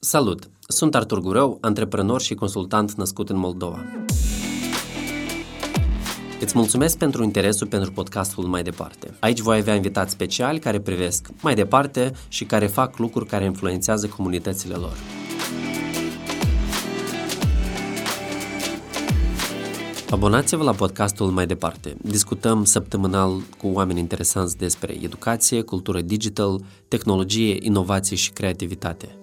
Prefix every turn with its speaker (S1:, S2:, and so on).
S1: Salut! Sunt Artur Gureu, antreprenor și consultant născut în Moldova. Îți mulțumesc pentru interesul pentru podcastul Mai Departe. Aici voi avea invitați speciali care privesc mai departe și care fac lucruri care influențează comunitățile lor. Abonați-vă la podcastul Mai Departe. Discutăm săptămânal cu oameni interesanți despre educație, cultură digital, tehnologie, inovație și creativitate.